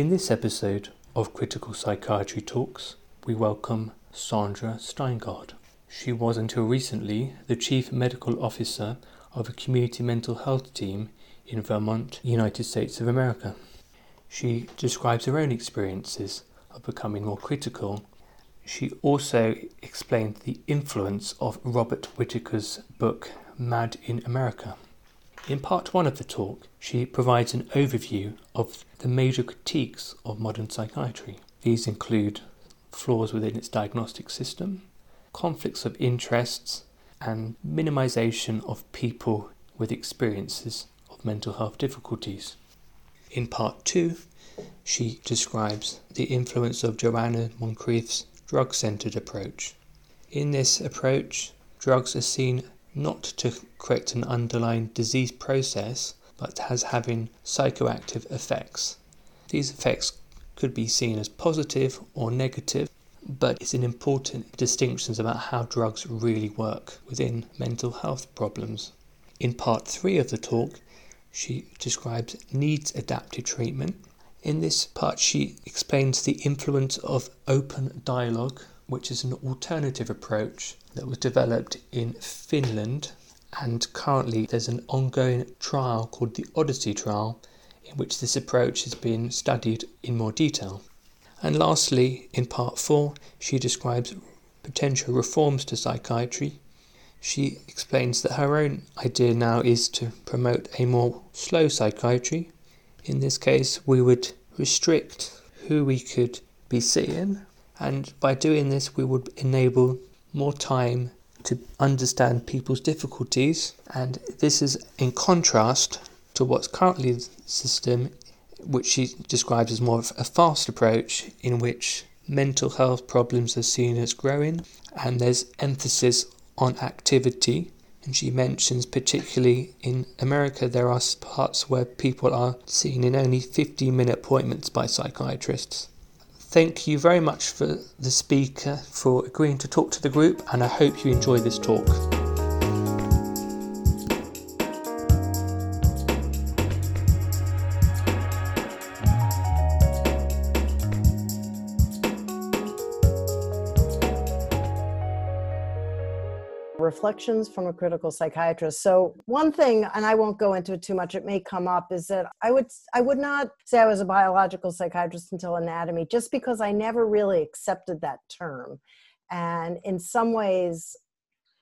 In this episode of Critical Psychiatry Talks, we welcome Sandra Steingard. She was until recently the Chief Medical Officer of a community mental health team in Vermont, United States of America. She describes her own experiences of becoming more critical. She also explained the influence of Robert Whitaker's book Mad in America. In part one of the talk, she provides an overview of the major critiques of modern psychiatry. These include flaws within its diagnostic system, conflicts of interests, and minimization of people with experiences of mental health difficulties. In part two, she describes the influence of Joanna Moncrieff's drug centered approach. In this approach, drugs are seen not to correct an underlying disease process, but as having psychoactive effects. These effects could be seen as positive or negative, but it's an important distinction about how drugs really work within mental health problems. In part three of the talk, she describes needs adapted treatment. In this part, she explains the influence of open dialogue, which is an alternative approach that was developed in Finland. And currently, there's an ongoing trial called the ODDESSI trial, in which this approach has been studied in more detail. And lastly, in part four, she describes potential reforms to psychiatry. She explains that her own idea now is to promote a more slow psychiatry. In this case, we would restrict who we could be seeing, and by doing this, we would enable more time to understand people's difficulties. And this is in contrast to what's currently the system which she describes as more of a fast approach in which mental health problems are seen as growing and there's emphasis on activity. And she mentions, particularly in America, there are parts where people are seen in only 15 minute appointments by psychiatrists. Thank you very much for the speaker for agreeing to talk to the group, and I hope you enjoy this talk. Reflections from a critical psychiatrist. So one thing and i won't go into it too much it may come up is that i would i would not say i was a biological psychiatrist until anatomy just because i never really accepted that term. And in some ways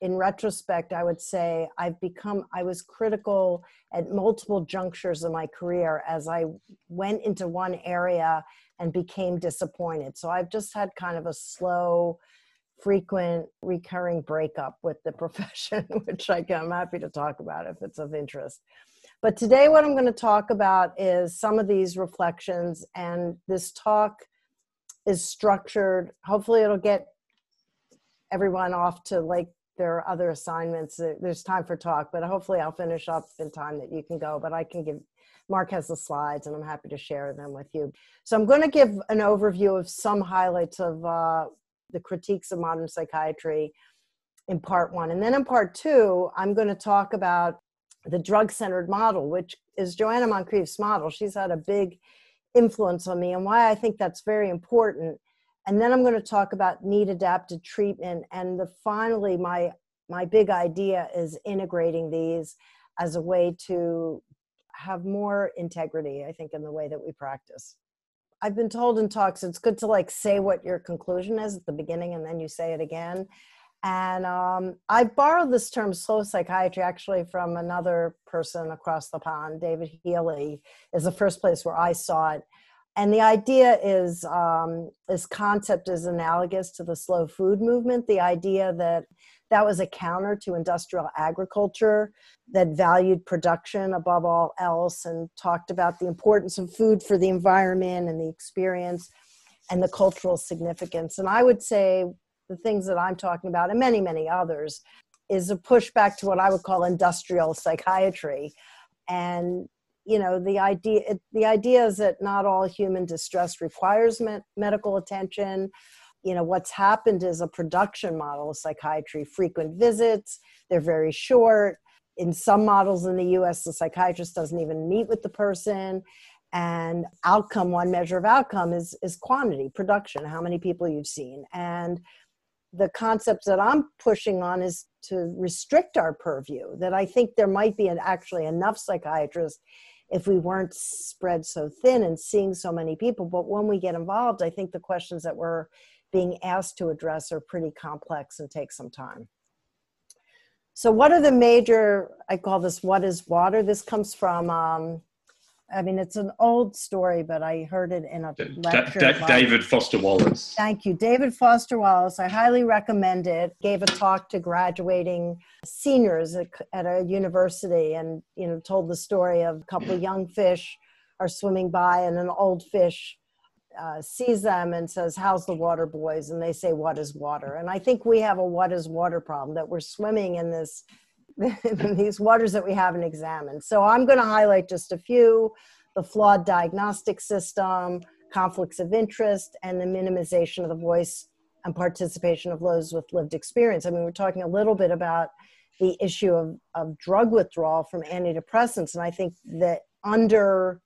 in retrospect i would say i've become i was critical at multiple junctures of my career as i went into one area and became disappointed. So i've just had kind of a slow frequent recurring breakup with the profession, which I am happy to talk about if it's of interest. But today, what I'm going to talk about is some of these reflections, and this talk is structured. Hopefully, it'll get everyone off to like their other assignments. There's time for talk, but hopefully, I'll finish up in time that you can go. But I can give Mark has the slides, and I'm happy to share them with you. So I'm going to give an overview of some highlights of uh, the critiques of modern psychiatry in part one. And then in part two, I'm going to talk about the drug centered model, which is Joanna Moncrieff's model. She's had a big influence on me and why I think that's very important. And then I'm going to talk about need adapted treatment. And the finally, my my big idea is integrating these as a way to have more integrity, I think, in the way that we practice. I've been told in talks it's good to like say what your conclusion is at the beginning and then you say it again. And um, I borrowed this term slow psychiatry actually from another person across the pond. David Healy is the first place where I saw it. And the idea is um, this concept is analogous to the slow food movement. The idea that that was a counter to industrial agriculture that valued production above all else and talked about the importance of food for the environment and the experience and the cultural significance. And I would say the things that I'm talking about, and many, many others, is a pushback to what I would call industrial psychiatry. And you know the idea the idea is that not all human distress requires me- medical attention you know what's happened is a production model of psychiatry frequent visits they're very short. In some models in the us the psychiatrist doesn't even meet with the person and outcome one measure of outcome is is quantity production how many people you've seen. And the concepts that i'm pushing on is to restrict our purview that i think there might be an, actually enough psychiatrists if we weren't spread so thin and seeing so many people. But when we get involved i think the questions that we're being asked to address are pretty complex and take some time so what are the major i call this what is water this comes from um, I mean, it's an old story, but I heard it in a lecture. Da- da- David Foster Wallace. Thank you. David Foster Wallace. I highly recommend it. Gave a talk to graduating seniors at, at a university and, you know, told the story of a couple of young fish are swimming by and an old fish uh, sees them and says, How's the water, boys? And they say, What is water? And I think we have a what is water problem that we're swimming in this these waters that we haven't examined. So I'm going to highlight just a few the flawed diagnostic system, conflicts of interest, and the minimization of the voice and participation of those with lived experience. I mean, we're talking a little bit about the issue of, of drug withdrawal from antidepressants, and I think that under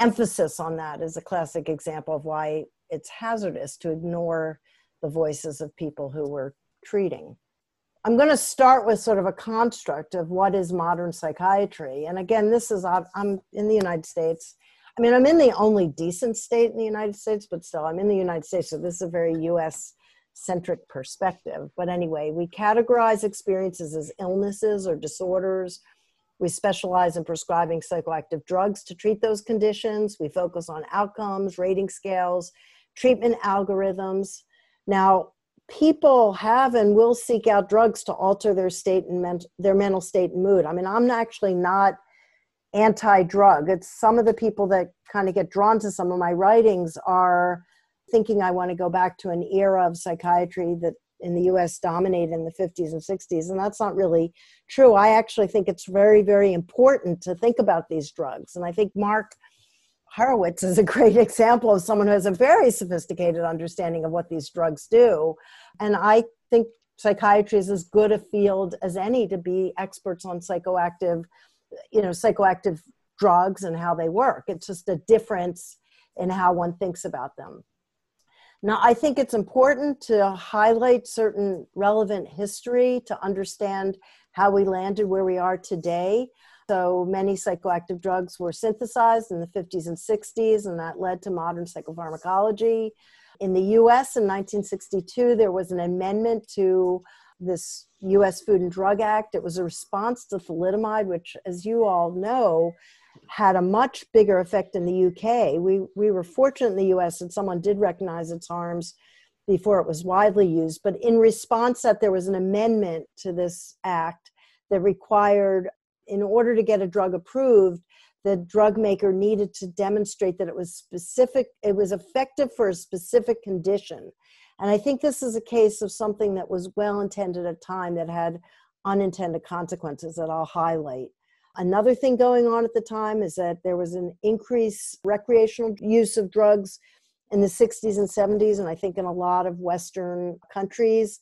emphasis on that is a classic example of why it's hazardous to ignore the voices of people who we're treating. I'm going to start with sort of a construct of what is modern psychiatry. And again, this is, I'm in the United States. I mean, I'm in the only decent state in the United States, but still, I'm in the United States. So this is a very US centric perspective. But anyway, we categorize experiences as illnesses or disorders. We specialize in prescribing psychoactive drugs to treat those conditions. We focus on outcomes, rating scales, treatment algorithms. Now, people have and will seek out drugs to alter their state and their mental state and mood. I mean, I'm actually not anti-drug. It's some of the people that kind of get drawn to some of my writings are thinking I want to go back to an era of psychiatry that in the US dominated in the 50s and 60s and that's not really true. I actually think it's very very important to think about these drugs and I think Mark Horowitz is a great example of someone who has a very sophisticated understanding of what these drugs do. And I think psychiatry is as good a field as any to be experts on psychoactive, you know, psychoactive drugs and how they work. It's just a difference in how one thinks about them. Now, I think it's important to highlight certain relevant history to understand how we landed where we are today. So many psychoactive drugs were synthesized in the 50s and 60s, and that led to modern psychopharmacology. In the US in 1962, there was an amendment to this US Food and Drug Act. It was a response to thalidomide, which, as you all know, had a much bigger effect in the UK. We, we were fortunate in the US that someone did recognize its harms before it was widely used. But in response that there was an amendment to this act that required in order to get a drug approved, the drug maker needed to demonstrate that it was specific, it was effective for a specific condition. And I think this is a case of something that was well intended at time that had unintended consequences that I'll highlight. Another thing going on at the time is that there was an increased recreational use of drugs in the 60s and 70s, and I think in a lot of Western countries.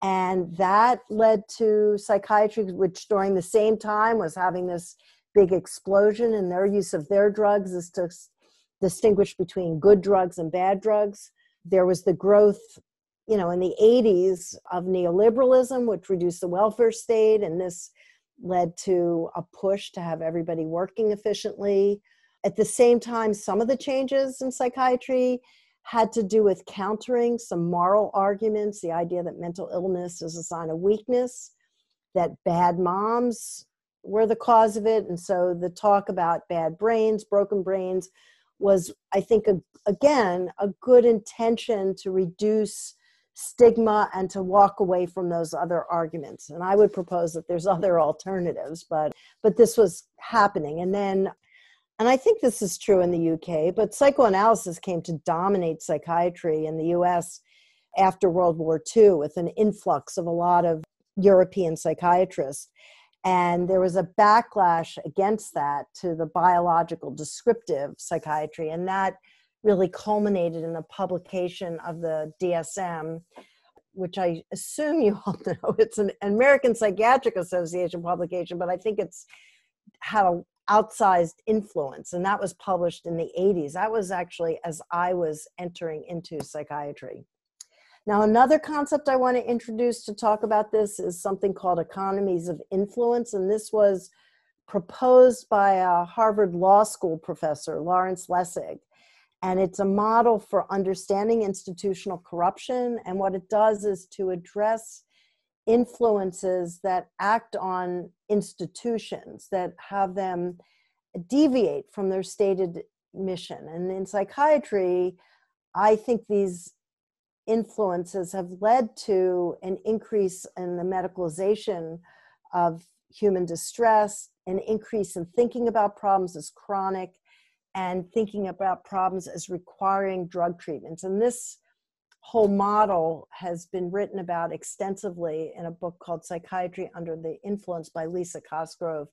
And that led to psychiatry, which during the same time was having this big explosion in their use of their drugs, is to distinguish between good drugs and bad drugs. There was the growth, you know, in the 80s of neoliberalism, which reduced the welfare state, and this led to a push to have everybody working efficiently. At the same time, some of the changes in psychiatry had to do with countering some moral arguments the idea that mental illness is a sign of weakness, that bad moms were the cause of it. And so the talk about bad brains, broken brains, was, I think, a, again, a good intention to reduce stigma and to walk away from those other arguments and i would propose that there's other alternatives but but this was happening and then and I think this is true in the UK, but psychoanalysis came to dominate psychiatry in the US after World War II with an influx of a lot of European psychiatrists. And there was a backlash against that to the biological descriptive psychiatry. And that really culminated in the publication of the DSM, which I assume you all know. It's an American Psychiatric Association publication, but I think it's had a outsized influence. And that was published in the 80s. That was actually as I was entering into psychiatry. Now, another concept I want to introduce to talk about this is something called economies of influence. And this was proposed by a Harvard Law School professor, Lawrence Lessig. And it's a model for understanding institutional corruption. And what it does is to address influences that act on institutions, that have them deviate from their stated mission. And in psychiatry, I think these influences have led to an increase in the medicalization of human distress, an increase in thinking about problems as chronic, and thinking about problems as requiring drug treatments. And this whole model has been written about extensively in a book called Psychiatry Under the Influence by Lisa Cosgrove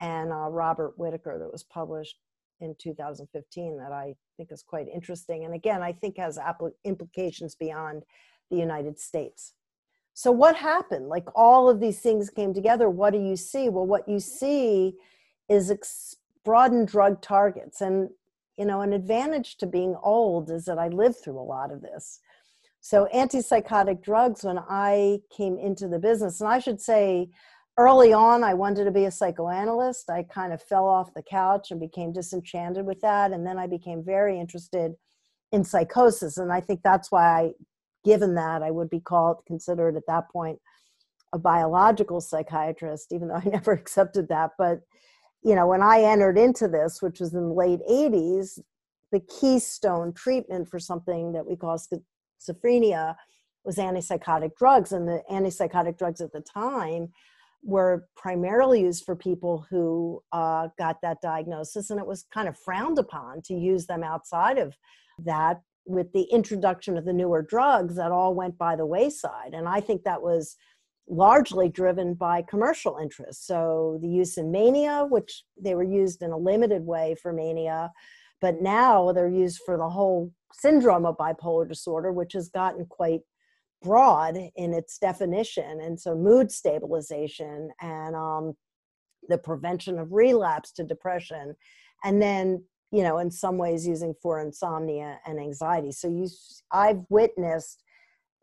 and uh, Robert Whitaker that was published in 2015 that I think is quite interesting. And again, I think has apl- implications beyond the United States. So, what happened? Like all of these things came together. What do you see? Well, what you see is ex- broadened drug targets. And, you know, an advantage to being old is that I lived through a lot of this. So, antipsychotic drugs, when I came into the business, and I should say, early on, I wanted to be a psychoanalyst. I kind of fell off the couch and became disenchanted with that. And then I became very interested in psychosis. And I think that's why, I, given that, I would be called, considered at that point, a biological psychiatrist, even though I never accepted that. But, you know, when I entered into this, which was in the late 80s, the keystone treatment for something that we call schizophrenia was antipsychotic drugs. And the antipsychotic drugs at the time were primarily used for people who uh, got that diagnosis. And it was kind of frowned upon to use them outside of that. With the introduction of the newer drugs, that all went by the wayside. And I think that was largely driven by commercial interests. So the use in mania, which they were used in a limited way for mania, but now they're used for the whole syndrome of bipolar disorder, which has gotten quite broad in its definition. And so, mood stabilization and um, the prevention of relapse to depression, and then you know, in some ways, using for insomnia and anxiety. So, you, I've witnessed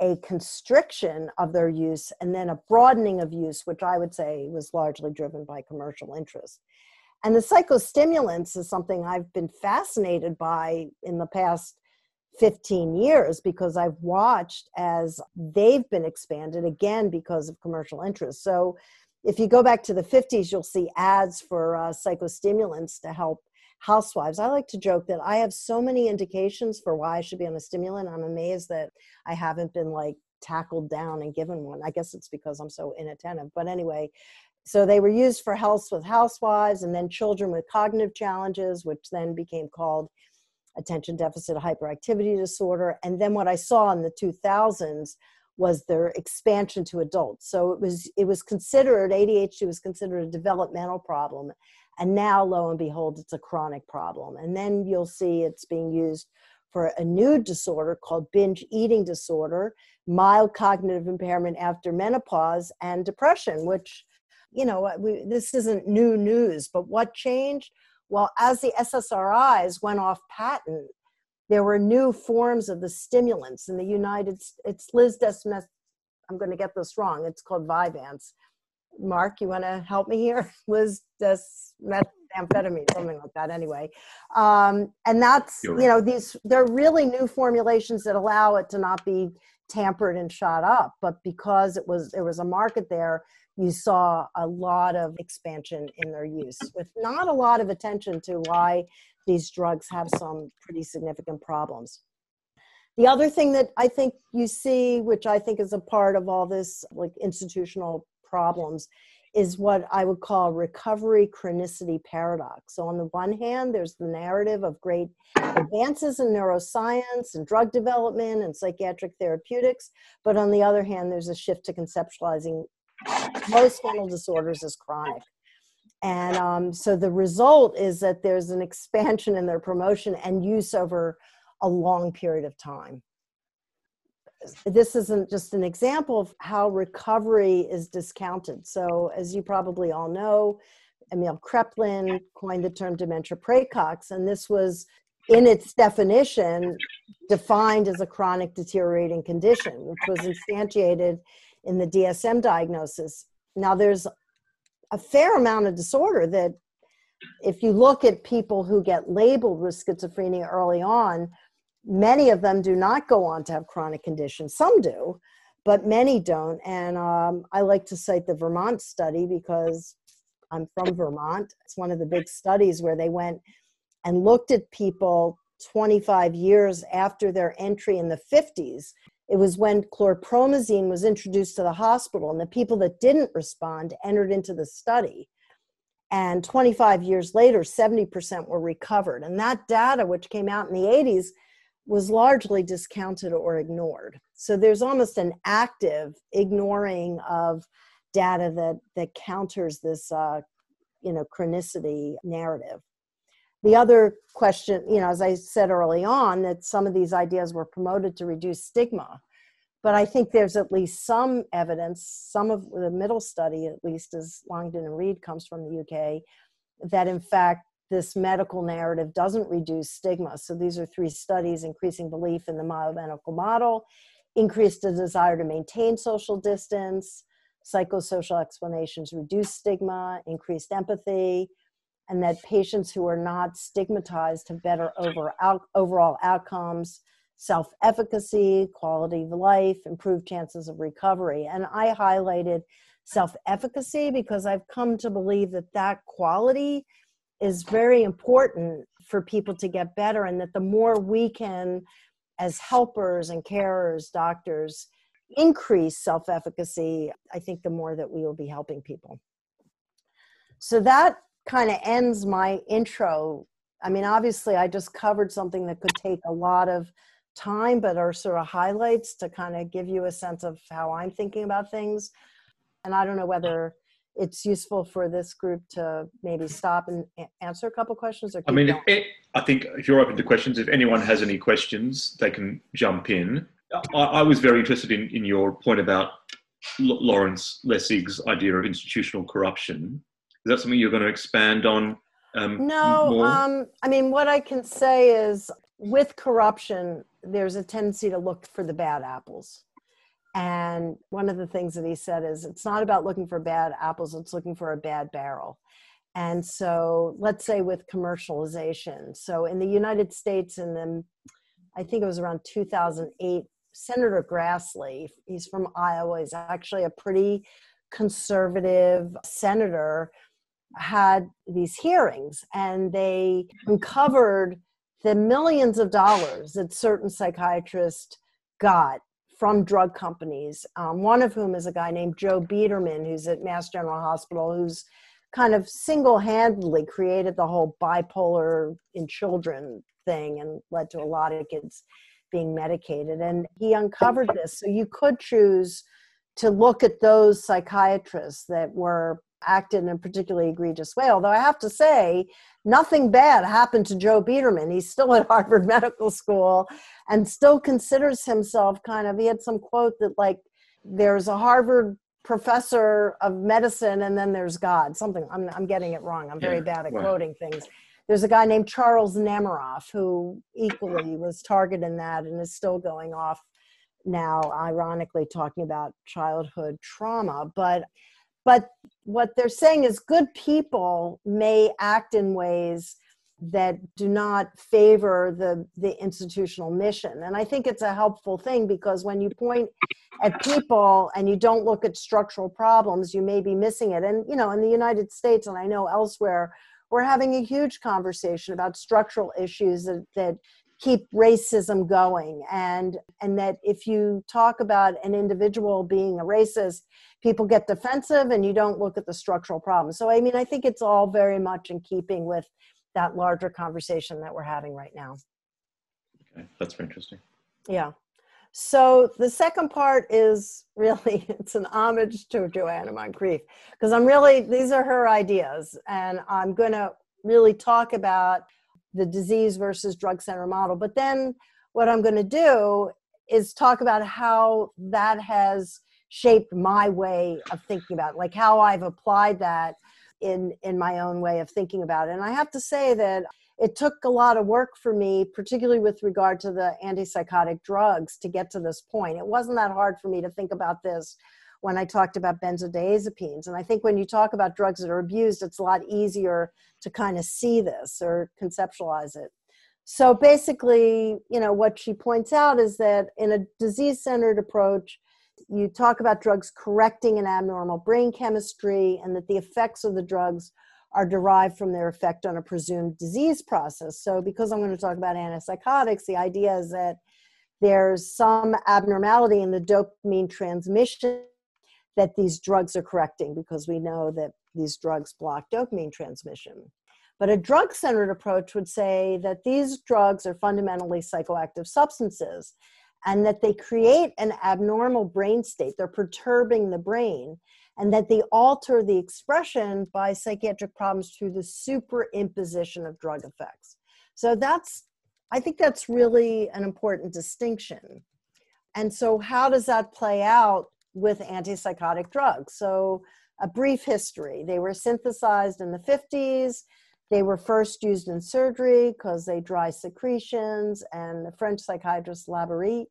a constriction of their use and then a broadening of use, which I would say was largely driven by commercial interest. And the psychostimulants is something I've been fascinated by in the past 15 years because I've watched as they've been expanded again because of commercial interest. So if you go back to the 50s, you'll see ads for uh, psychostimulants to help housewives. I like to joke that I have so many indications for why I should be on a stimulant. I'm amazed that I haven't been like tackled down and given one. I guess it's because I'm so inattentive. But anyway, so they were used for health with housewives and then children with cognitive challenges, which then became called attention deficit hyperactivity disorder. And then what I saw in the 2000s was their expansion to adults. So it was it was considered ADHD was considered a developmental problem, and now lo and behold, it's a chronic problem. And then you'll see it's being used for a new disorder called binge eating disorder, mild cognitive impairment after menopause, and depression. Which, you know, uh, we, this isn't new news, but what changed? Well, as the SSRIs went off patent, there were new forms of the stimulants in the United States. It's Liz Desmet. I'm going to get this wrong. It's called Vyvanse. Mark, you want to help me here? Liz this methamphetamine, something like that. Anyway, um, and that's you know these they're really new formulations that allow it to not be tampered and shot up. But because it was there was a market there, you saw a lot of expansion in their use with not a lot of attention to why these drugs have some pretty significant problems. The other thing that I think you see, which I think is a part of all this like institutional problems, is what I would call recovery chronicity paradox. So, on the one hand, there's the narrative of great advances in neuroscience and drug development and psychiatric therapeutics, but on the other hand, there's a shift to conceptualizing most mental disorders is chronic. And um, so the result is that there's an expansion in their promotion and use over a long period of time. This isn't just an example of how recovery is discounted. So, as you probably all know, Emil Kraepelin coined the term dementia praecox, and this was in its definition defined as a chronic deteriorating condition, which was instantiated in the DSM diagnosis. Now, there's a fair amount of disorder that, if you look at people who get labeled with schizophrenia early on, many of them do not go on to have chronic conditions. Some do, but many don't. And um, I like to cite the Vermont study because I'm from Vermont. It's one of the big studies where they went and looked at people 25 years after their entry in the 50s. It was when chlorpromazine was introduced to the hospital, and the people that didn't respond entered into the study. And 25 years later, 70% were recovered. And that data, which came out in the 80s, was largely discounted or ignored. So there's almost an active ignoring of data that, that counters this, uh, you know, chronicity narrative. The other question, you know, as I said early on, that some of these ideas were promoted to reduce stigma. But I think there's at least some evidence, some of the middle study, at least as Longden and Read comes from the UK, that in fact this medical narrative doesn't reduce stigma. So these are three studies increasing belief in the biomedical model, increased the desire to maintain social distance, psychosocial explanations reduce stigma, increased empathy, and that patients who are not stigmatized have better overall outcomes, self efficacy, quality of life, improved chances of recovery. And I highlighted self efficacy because I've come to believe that that quality is very important for people to get better, and that the more we can, as helpers and carers, doctors, increase self efficacy, I think the more that we will be helping people. So that kind of ends my intro. I mean, obviously, I just covered something that could take a lot of time, but are sort of highlights to kind of give you a sense of how I'm thinking about things. And I don't know whether it's useful for this group to maybe stop and answer a couple questions. Or I mean, it, I think if you're open to questions, if anyone has any questions, they can jump in. I, I was very interested in, in your point about L- Lawrence Lessig's idea of institutional corruption. Is that something you're going to expand on? Um, no, um, I mean, what I can say is with corruption, there's a tendency to look for the bad apples. And one of the things that he said is it's not about looking for bad apples, it's looking for a bad barrel. And so, let's say with commercialization. So, in the United States, in the, I think it was around 2008, Senator Grassley, he's from Iowa, he's actually a pretty conservative senator had these hearings and they uncovered the millions of dollars that certain psychiatrists got from drug companies. Um, one of whom is a guy named Joe Biederman, who's at Mass General Hospital, who's kind of single handedly created the whole bipolar in children thing and led to a lot of kids being medicated. And he uncovered this. So you could choose to look at those psychiatrists that were acted in a particularly egregious way. Although I have to say, nothing bad happened to Joe Biederman. He's still at Harvard Medical School and still considers himself kind of, he had some quote that, like, there's a Harvard professor of medicine and then there's God. Something, I'm, I'm getting it wrong. I'm very yeah, bad at wow. quoting things. There's a guy named Charles Nemeroff who equally was targeted in that and is still going off now, ironically, talking about childhood trauma. But but what they're saying is good people may act in ways that do not favor the the institutional mission. And i think it's a helpful thing because when you point at people and you don't look at structural problems you may be missing it. And you know in the united states and i know elsewhere we're having a huge conversation about structural issues that, that keep racism going. And and that if you talk about an individual being a racist people get defensive and you don't look at the structural problem. So i mean i think it's all very much in keeping with that larger conversation that we're having right now. Okay that's very interesting. Yeah. So the second part is really it's an homage to joanna moncrieff because i'm really these are her ideas and i'm going to really talk about the disease versus drug center model. But then what I'm going to do is talk about how that has shaped my way of thinking about it, like how I've applied that in in my own way of thinking about it. And I have to say that it took a lot of work for me, particularly with regard to the antipsychotic drugs, to get to this point. It wasn't that hard for me to think about this when I talked about benzodiazepines. And I think when you talk about drugs that are abused, it's a lot easier to kind of see this or conceptualize it. So basically, you know, what she points out is that in a disease centered approach, you talk about drugs correcting an abnormal brain chemistry and that the effects of the drugs are derived from their effect on a presumed disease process. So, because I'm going to talk about antipsychotics, the idea is that there's some abnormality in the dopamine transmission that these drugs are correcting because we know that these drugs block dopamine transmission. But a drug centered approach would say that these drugs are fundamentally psychoactive substances and that they create an abnormal brain state. They're perturbing the brain and that they alter the expression by psychiatric problems through the superimposition of drug effects. So that's, I think that's really an important distinction. And so, how does that play out with antipsychotic drugs? So, a brief history. They were synthesized in the 50s. They were first used in surgery because they dry secretions, and the French psychiatrist Laborit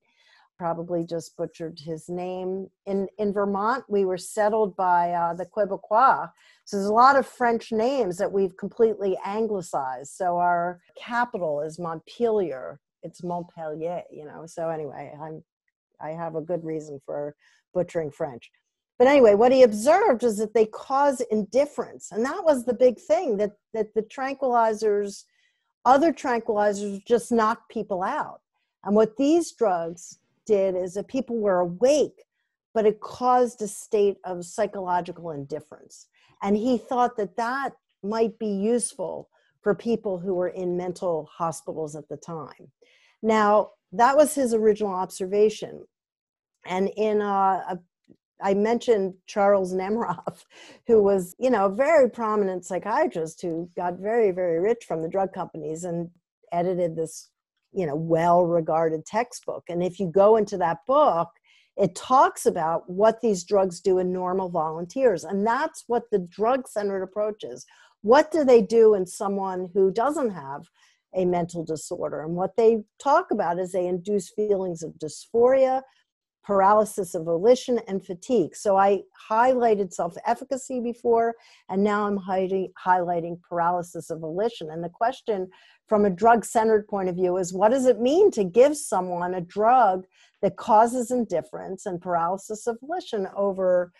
probably just butchered his name. In in Vermont, we were settled by uh, the Quebecois. So there's a lot of French names that we've completely anglicized. So our capital is Montpelier. It's Montpellier, you know. So anyway, I'm I have a good reason for butchering French. But anyway, what he observed is that they cause indifference, and that was the big thing that that the tranquilizers, other tranquilizers, just knock people out. And what these drugs did is that people were awake, but it caused a state of psychological indifference. And he thought that that might be useful for people who were in mental hospitals at the time. Now, that was his original observation. And in a, a I mentioned Charles Nemeroff, who was, you know, a very prominent psychiatrist who got very, very rich from the drug companies and edited this you know well regarded textbook. And if you go into that book it talks about what these drugs do in normal volunteers. And that's what the drug centered approach is. What do they do in someone who doesn't have a mental disorder? And what they talk about is they induce feelings of dysphoria paralysis of volition and fatigue so i highlighted self-efficacy before and now i'm highlighting paralysis of volition and the question from a drug centered point of view is what does it mean to give someone a drug that causes indifference and paralysis of volition over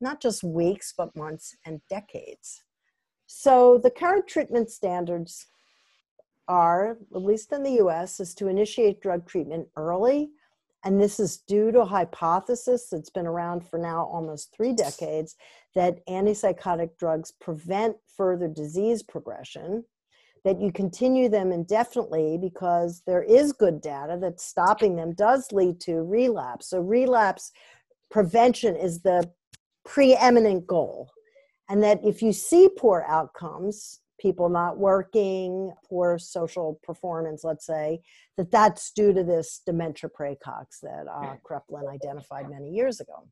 not just weeks, but months and decades? So the current treatment standards are, at least in the US, is to initiate drug treatment early. And this is due to a hypothesis that's been around for now almost three decades that antipsychotic drugs prevent further disease progression that you continue them indefinitely because there is good data that stopping them does lead to relapse. So, relapse prevention is the preeminent goal. And that if you see poor outcomes, people not working, poor social performance, let's say, that that's due to this dementia praecox that uh, Kraepelin identified many years ago.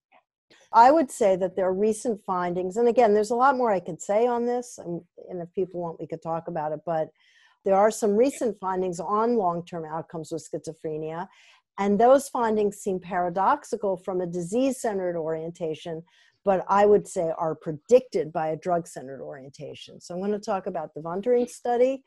I would say that there are recent findings, and again, there's a lot more I could say on this, and, and if people want, we could talk about it, but there are some recent findings on long term outcomes with schizophrenia, and those findings seem paradoxical from a disease centered orientation, but I would say are predicted by a drug centered orientation. So I'm going to talk about the Wunderink study,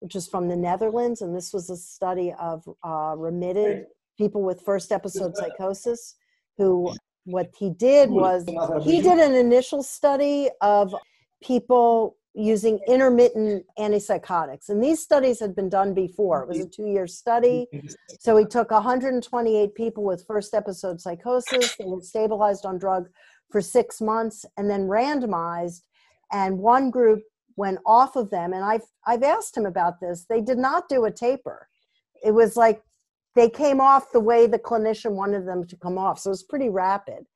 which is from the Netherlands, and this was a study of uh, remitted people with first episode psychosis who what he did was he did an initial study of people using intermittent antipsychotics. And these studies had been done before. It was a two-year study. So he took 128 people with first episode psychosis. They were stabilized on drug for six months and then randomized. And one group went off of them. And i've i've asked him about this. They did not do a taper. It was like they came off the way the clinician wanted them to come off. So it was pretty rapid.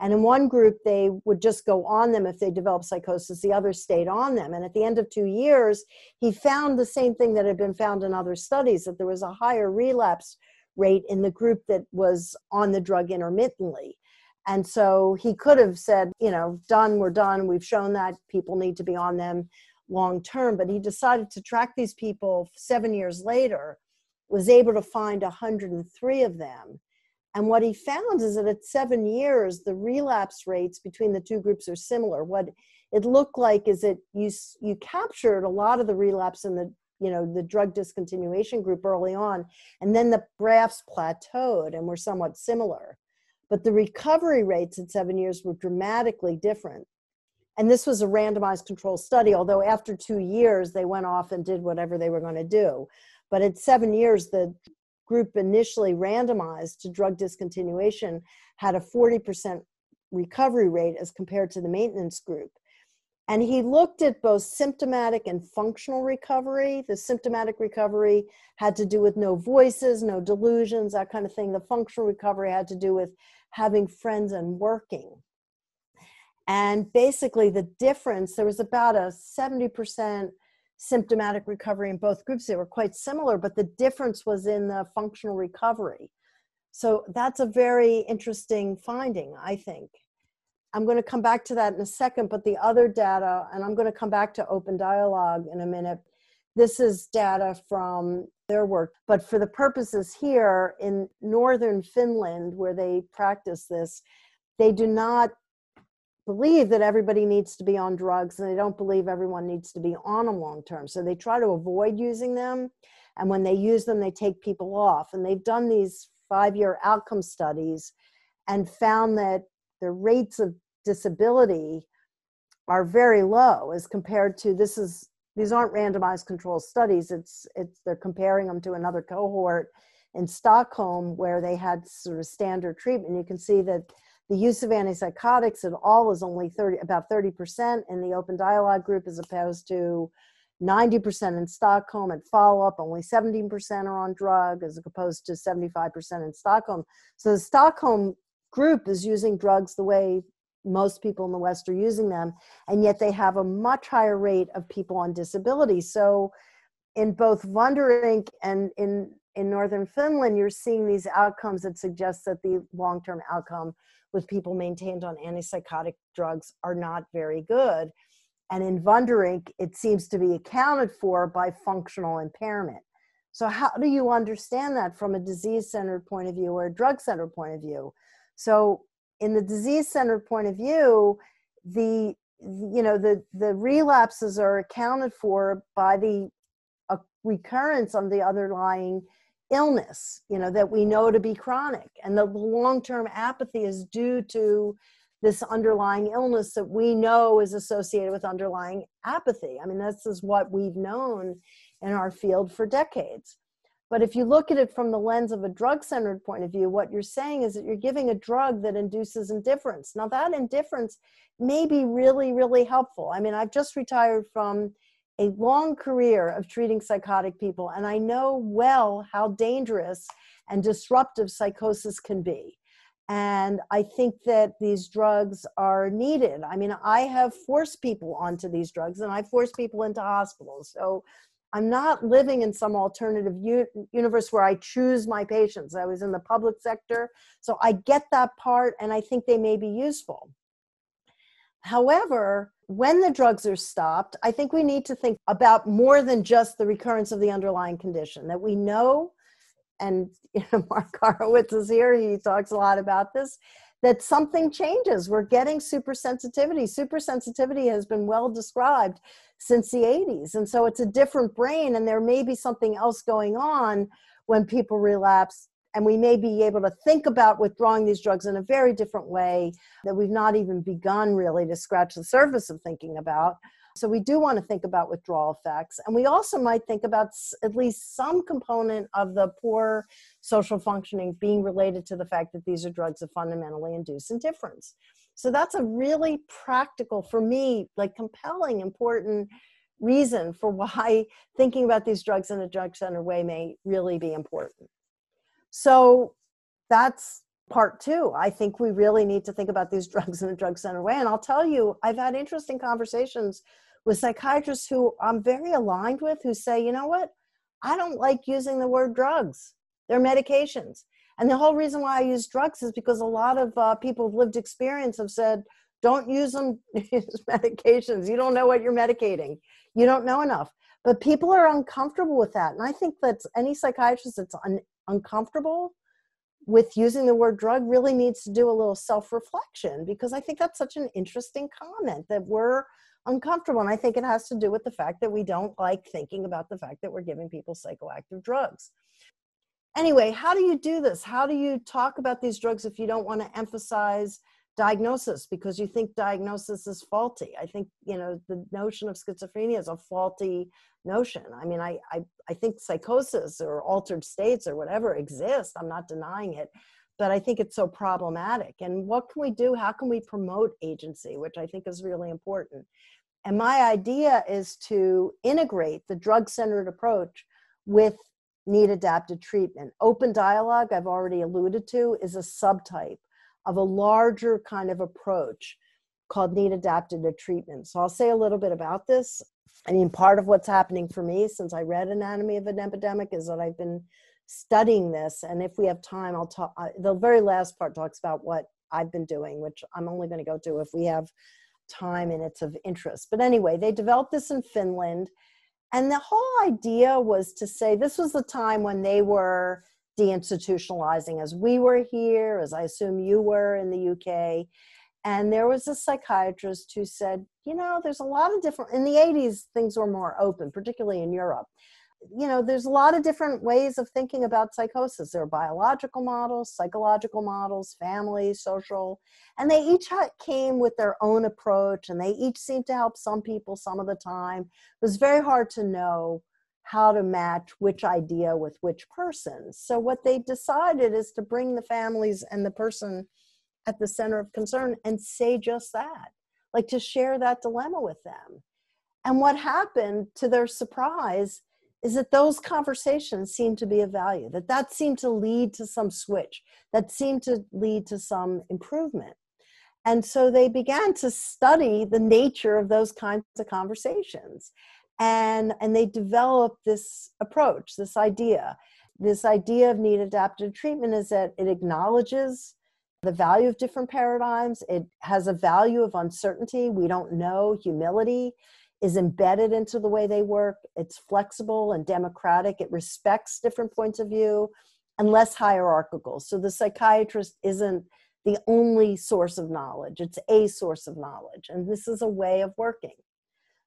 And in one group, they would just go on them if they developed psychosis. The other stayed on them. And at the end of two years, he found the same thing that had been found in other studies that there was a higher relapse rate in the group that was on the drug intermittently. And so he could have said, you know, done, we're done. We've shown that people need to be on them long term. But he decided to track these people seven years later, was able to find 103 of them. And what he found is that at seven years, the relapse rates between the two groups are similar. What it looked like is that you you captured a lot of the relapse in the you know the drug discontinuation group early on, and then the graphs plateaued and were somewhat similar. But the recovery rates at seven years were dramatically different. And this was a randomized control study, although after two years they went off and did whatever they were going to do. But at seven years, the group initially randomized to drug discontinuation had a 40% recovery rate as compared to the maintenance group. And he looked at both symptomatic and functional recovery. The symptomatic recovery had to do with no voices, no delusions, that kind of thing. The functional recovery had to do with having friends and working. And basically, the difference there was about a 70% symptomatic recovery in both groups. They were quite similar, but the difference was in the functional recovery. So that's a very interesting finding, I think. I'm going to come back to that in a second, but the other data, and I'm going to come back to open dialogue in a minute. This is data from their work, but for the purposes here in northern Finland, where they practice this, they do not believe that everybody needs to be on drugs and they don't believe everyone needs to be on them long term. So they try to avoid using them. And when they use them, they take people off. And they've done these five year outcome studies and found that the rates of disability are very low as compared to this is these aren't randomized control studies it's it's they're comparing them to another cohort in stockholm where they had sort of standard treatment you can see that the use of antipsychotics at all is only 30, about 30% in the open dialogue group as opposed to 90% in Stockholm. At follow up, only 17% are on drug as opposed to 75% in Stockholm. So the Stockholm group is using drugs the way most people in the West are using them, and yet they have a much higher rate of people on disability. So in both Wunderink and in in northern Finland, you're seeing these outcomes that suggest that the long term outcome with people maintained on antipsychotic drugs are not very good. And in Wunderink, it seems to be accounted for by functional impairment. So, how do you understand that from a disease centered point of view or a drug centered point of view? So, in the disease centered point of view, the you know the the relapses are accounted for by the uh, recurrence of the underlying illness, you know, that we know to be chronic. And the long term apathy is due to this underlying illness that we know is associated with underlying apathy. I mean, this is what we've known in our field for decades. But if you look at it from the lens of a drug centered point of view, what you're saying is that you're giving a drug that induces indifference. Now, that indifference may be really, really helpful. I mean, I've just retired from a long career of treating psychotic people, and I know well how dangerous and disruptive psychosis can be. And I think that these drugs are needed. I mean, I have forced people onto these drugs and I force people into hospitals. So I'm not living in some alternative universe where I choose my patients. I was in the public sector. So I get that part and I think they may be useful. However, when the drugs are stopped, I think we need to think about more than just the recurrence of the underlying condition that we know. And you know, Mark Horowitz is here, he talks a lot about this that something changes. We're getting supersensitivity. Supersensitivity has been well described since the 80s. And so it's a different brain, and there may be something else going on when people relapse and we may be able to think about withdrawing these drugs in a very different way that we've not even begun really to scratch the surface of thinking about. So we do want to think about withdrawal effects. And we also might think about at least some component of the poor social functioning being related to the fact that these are drugs that fundamentally induce indifference. So that's a really practical, for me, like compelling, important reason for why thinking about these drugs in a drug center way may really be important. So that's part two. I think we really need to think about these drugs in a drug center way. And I'll tell you, I've had interesting conversations with psychiatrists who I'm very aligned with who say, you know what? I don't like using the word drugs. They're medications. And the whole reason why I use drugs is because a lot of uh, people with lived experience have said, don't use them use medications. You don't know what you're medicating. You don't know enough. But people are uncomfortable with that. And I think that any psychiatrist that's uncomfortable with using the word drug really needs to do a little self reflection because I think that's such an interesting comment that we're uncomfortable. And I think it has to do with the fact that we don't like thinking about the fact that we're giving people psychoactive drugs. Anyway, how do you do this? How do you talk about these drugs if you don't want to emphasize diagnosis because you think diagnosis is faulty? I think, you know, the notion of schizophrenia is a faulty notion. I mean, I, I, I think psychosis or altered states or whatever exist. I'm not denying it but I think it's so problematic. And what can we do? How can we promote agency, which I think is really important? And my idea is to integrate the drug centered approach with need adapted treatment. Open dialogue, I've already alluded to, is a subtype of a larger kind of approach called need adapted treatment. So I'll say a little bit about this. I mean, part of what's happening for me since I read Anatomy of an Epidemic is that I've been studying this. And if we have time, I'll talk. The very last part talks about what I've been doing, which I'm only going to go to if we have time and it's of interest. But anyway, they developed this in Finland. And the whole idea was to say this was the time when they were deinstitutionalizing, as we were here, as I assume you were in the UK. And there was a psychiatrist who said, you know, there's a lot of different, in the 80s, things were more open, particularly in Europe. You know there's a lot of different ways of thinking about psychosis. There are biological models psychological models family social and they each came with their own approach and they each seemed to help some people some of the time. It was very hard to know how to match which idea with which person. So what they decided is to bring the families and the person at the center of concern and say just that like to share that dilemma with them. And what happened to their surprise is that those conversations seemed to be of value that that seemed to lead to some switch that seemed to lead to some improvement. And so they began to study the nature of those kinds of conversations and and they developed this approach this idea this idea of need adapted treatment is that it acknowledges the value of different paradigms it has a value of uncertainty we don't know humility is embedded into the way they work. It's flexible and democratic. It respects different points of view and less hierarchical. So the psychiatrist isn't the only source of knowledge, it's a source of knowledge. And this is a way of working.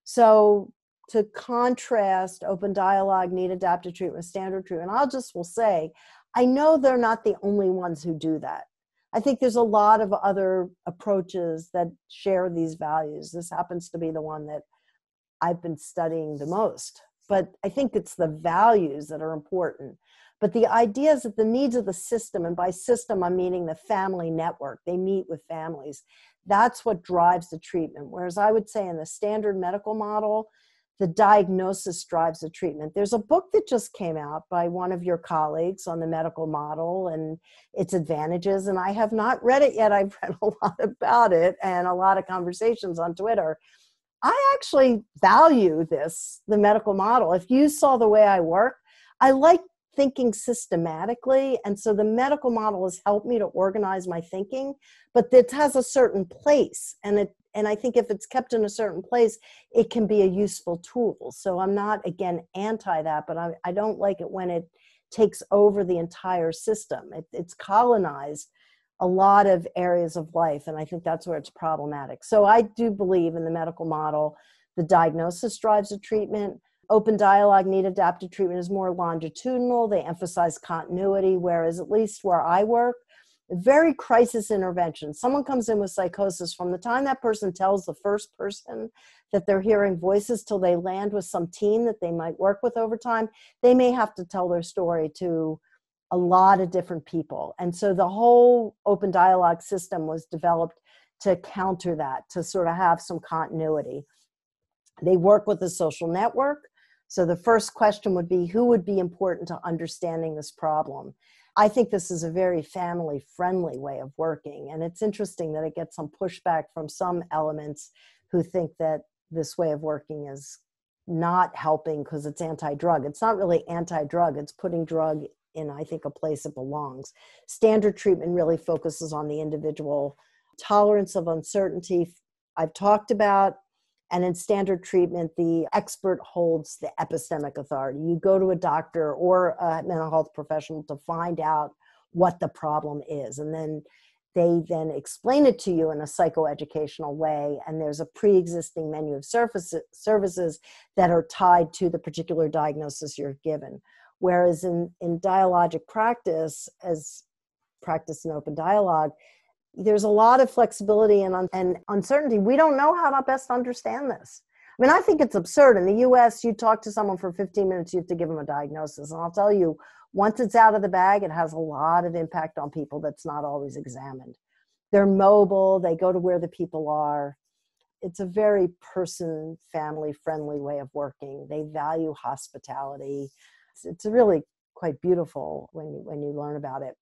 So to contrast open dialogue, need adaptive treatment, standard treatment, And I'll just will say, I know they're not the only ones who do that. I think there's a lot of other approaches that share these values. This happens to be the one that I've been studying the most. But I think it's the values that are important. But the idea is that the needs of the system, and by system, I'm meaning the family network, they meet with families. That's what drives the treatment. Whereas I would say in the standard medical model, the diagnosis drives the treatment. There's a book that just came out by one of your colleagues on the medical model and its advantages, and I have not read it yet. I've read a lot about it and a lot of conversations on Twitter. I actually value this, the medical model. If you saw the way I work, I like thinking systematically. And so the medical model has helped me to organize my thinking, but it has a certain place. And it and I think if it's kept in a certain place, it can be a useful tool. So I'm not again anti that, but I, I don't like it when it takes over the entire system. It, it's colonized a lot of areas of life and i think that's where it's problematic so i do believe in the medical model the diagnosis drives the treatment open dialogue need adaptive treatment is more longitudinal they emphasize continuity whereas at least where i work very crisis intervention someone comes in with psychosis from the time that person tells the first person that they're hearing voices till they land with some team that they might work with over time they may have to tell their story to a lot of different people. And so the whole open dialogue system was developed to counter that, to sort of have some continuity. They work with a social network. So the first question would be who would be important to understanding this problem? I think this is a very family friendly way of working. And it's interesting that it gets some pushback from some elements who think that this way of working is not helping because it's anti drug. It's not really anti drug, it's putting drug in I think a place it belongs. Standard treatment really focuses on the individual tolerance of uncertainty. I've talked about and in standard treatment, the expert holds the epistemic authority. You go to a doctor or a mental health professional to find out what the problem is. And then they then explain it to you in a psychoeducational way. And there's a pre existing menu of services that are tied to the particular diagnosis you're given. Whereas in, in dialogic practice, as practice in open dialogue, there's a lot of flexibility and, and uncertainty. We don't know how to best understand this. I mean, I think it's absurd. In the US, you talk to someone for 15 minutes, you have to give them a diagnosis. And I'll tell you, once it's out of the bag, it has a lot of impact on people that's not always examined. They're mobile, they go to where the people are. It's a very person, family friendly way of working. They value hospitality. It's really quite beautiful when you, when you learn about it.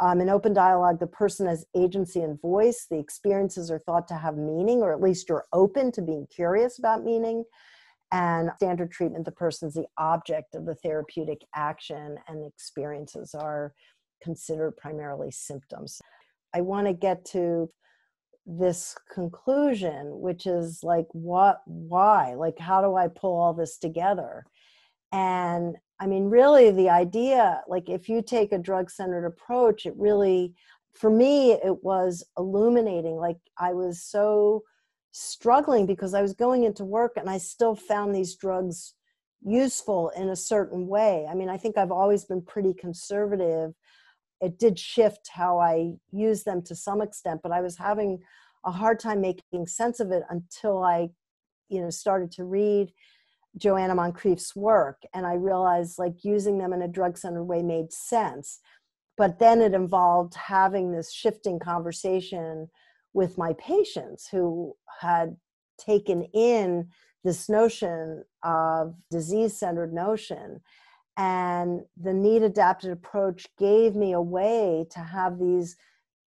Um, in open dialogue, the person has agency and voice. The experiences are thought to have meaning, or at least you're open to being curious about meaning. And standard treatment, the person's the object of the therapeutic action, and experiences are considered primarily symptoms. I want to get to this conclusion, which is like, what, why? Like, how do I pull all this together? And I mean, really, the idea, like, if you take a drug centered approach, it really, for me, it was illuminating. Like, I was so struggling because I was going into work and I still found these drugs useful in a certain way. I mean, I think I've always been pretty conservative. It did shift how I use them to some extent, but I was having a hard time making sense of it until I, you know, started to read Joanna Moncrieff's work, and I realized like using them in a drug centered way made sense. But then it involved having this shifting conversation with my patients who had taken in this notion of disease centered notion. And the need adapted approach gave me a way to have these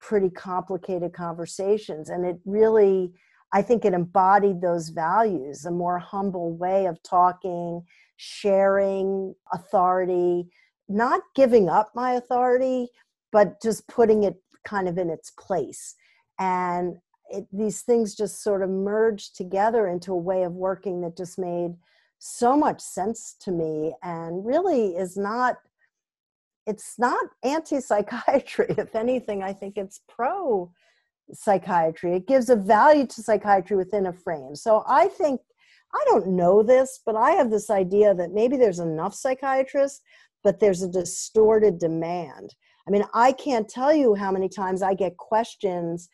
pretty complicated conversations. And it really I think it embodied those values, a more humble way of talking, sharing authority, not giving up my authority, but just putting it kind of in its place. And it, these things just sort of merged together into a way of working that just made so much sense to me and really is not it's not anti-psychiatry if anything i think it's pro psychiatry. It gives a value to psychiatry within a frame. So I think, I don't know this, but I have this idea that maybe there's enough psychiatrists, but there's a distorted demand. I mean, I can't tell you how many times I get questions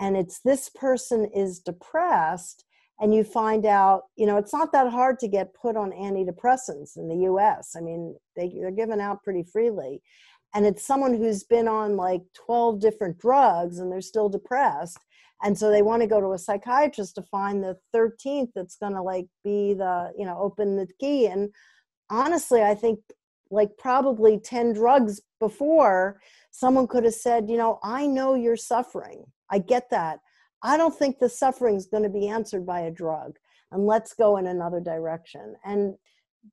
and it's this person is depressed and you find out you know it's not that hard to get put on antidepressants in the us i mean they, they're given out pretty freely and it's someone who's been on like 12 different drugs and they're still depressed and so they want to go to a psychiatrist to find the 13th that's going to like be the you know open the key and honestly i think like probably 10 drugs before someone could have said you know i know you're suffering. I get that. I don't think the suffering is going to be answered by a drug and let's go in another direction. And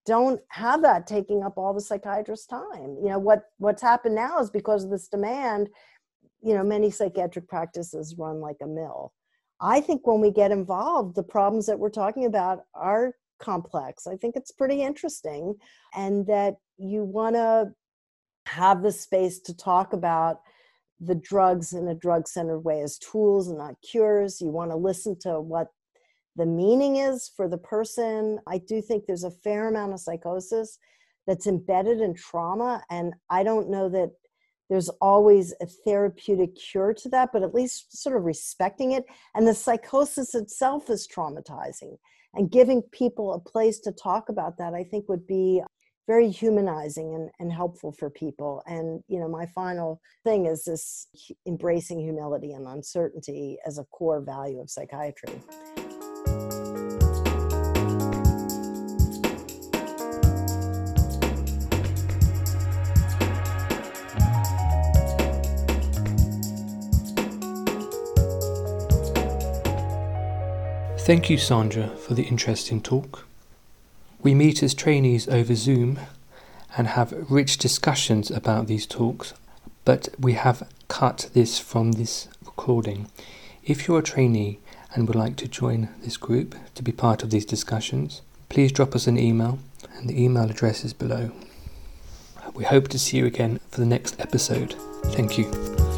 don't have that taking up all the psychiatrist's time. You know what what's happened now is because of this demand you know many psychiatric practices run like a mill. I think when we get involved the problems that we're talking about are complex. I think it's pretty interesting and that you want to have the space to talk about the drugs in a drug centered way as tools and not cures. You want to listen to what the meaning is for the person. I do think there's a fair amount of psychosis that's embedded in trauma. And I don't know that there's always a therapeutic cure to that, but at least sort of respecting it. And the psychosis itself is traumatizing. And giving people a place to talk about that, I think, would be very humanizing and, and helpful for people. And, you know, my final thing is this embracing humility and uncertainty as a core value of psychiatry. Thank you, Sandra, for the interesting talk. We meet as trainees over Zoom, and have rich discussions about these talks, but we have cut this from this recording. If you're a trainee and would like to join this group to be part of these discussions, please drop us an email, and the email address is below. We hope to see you again for the next episode. Thank you.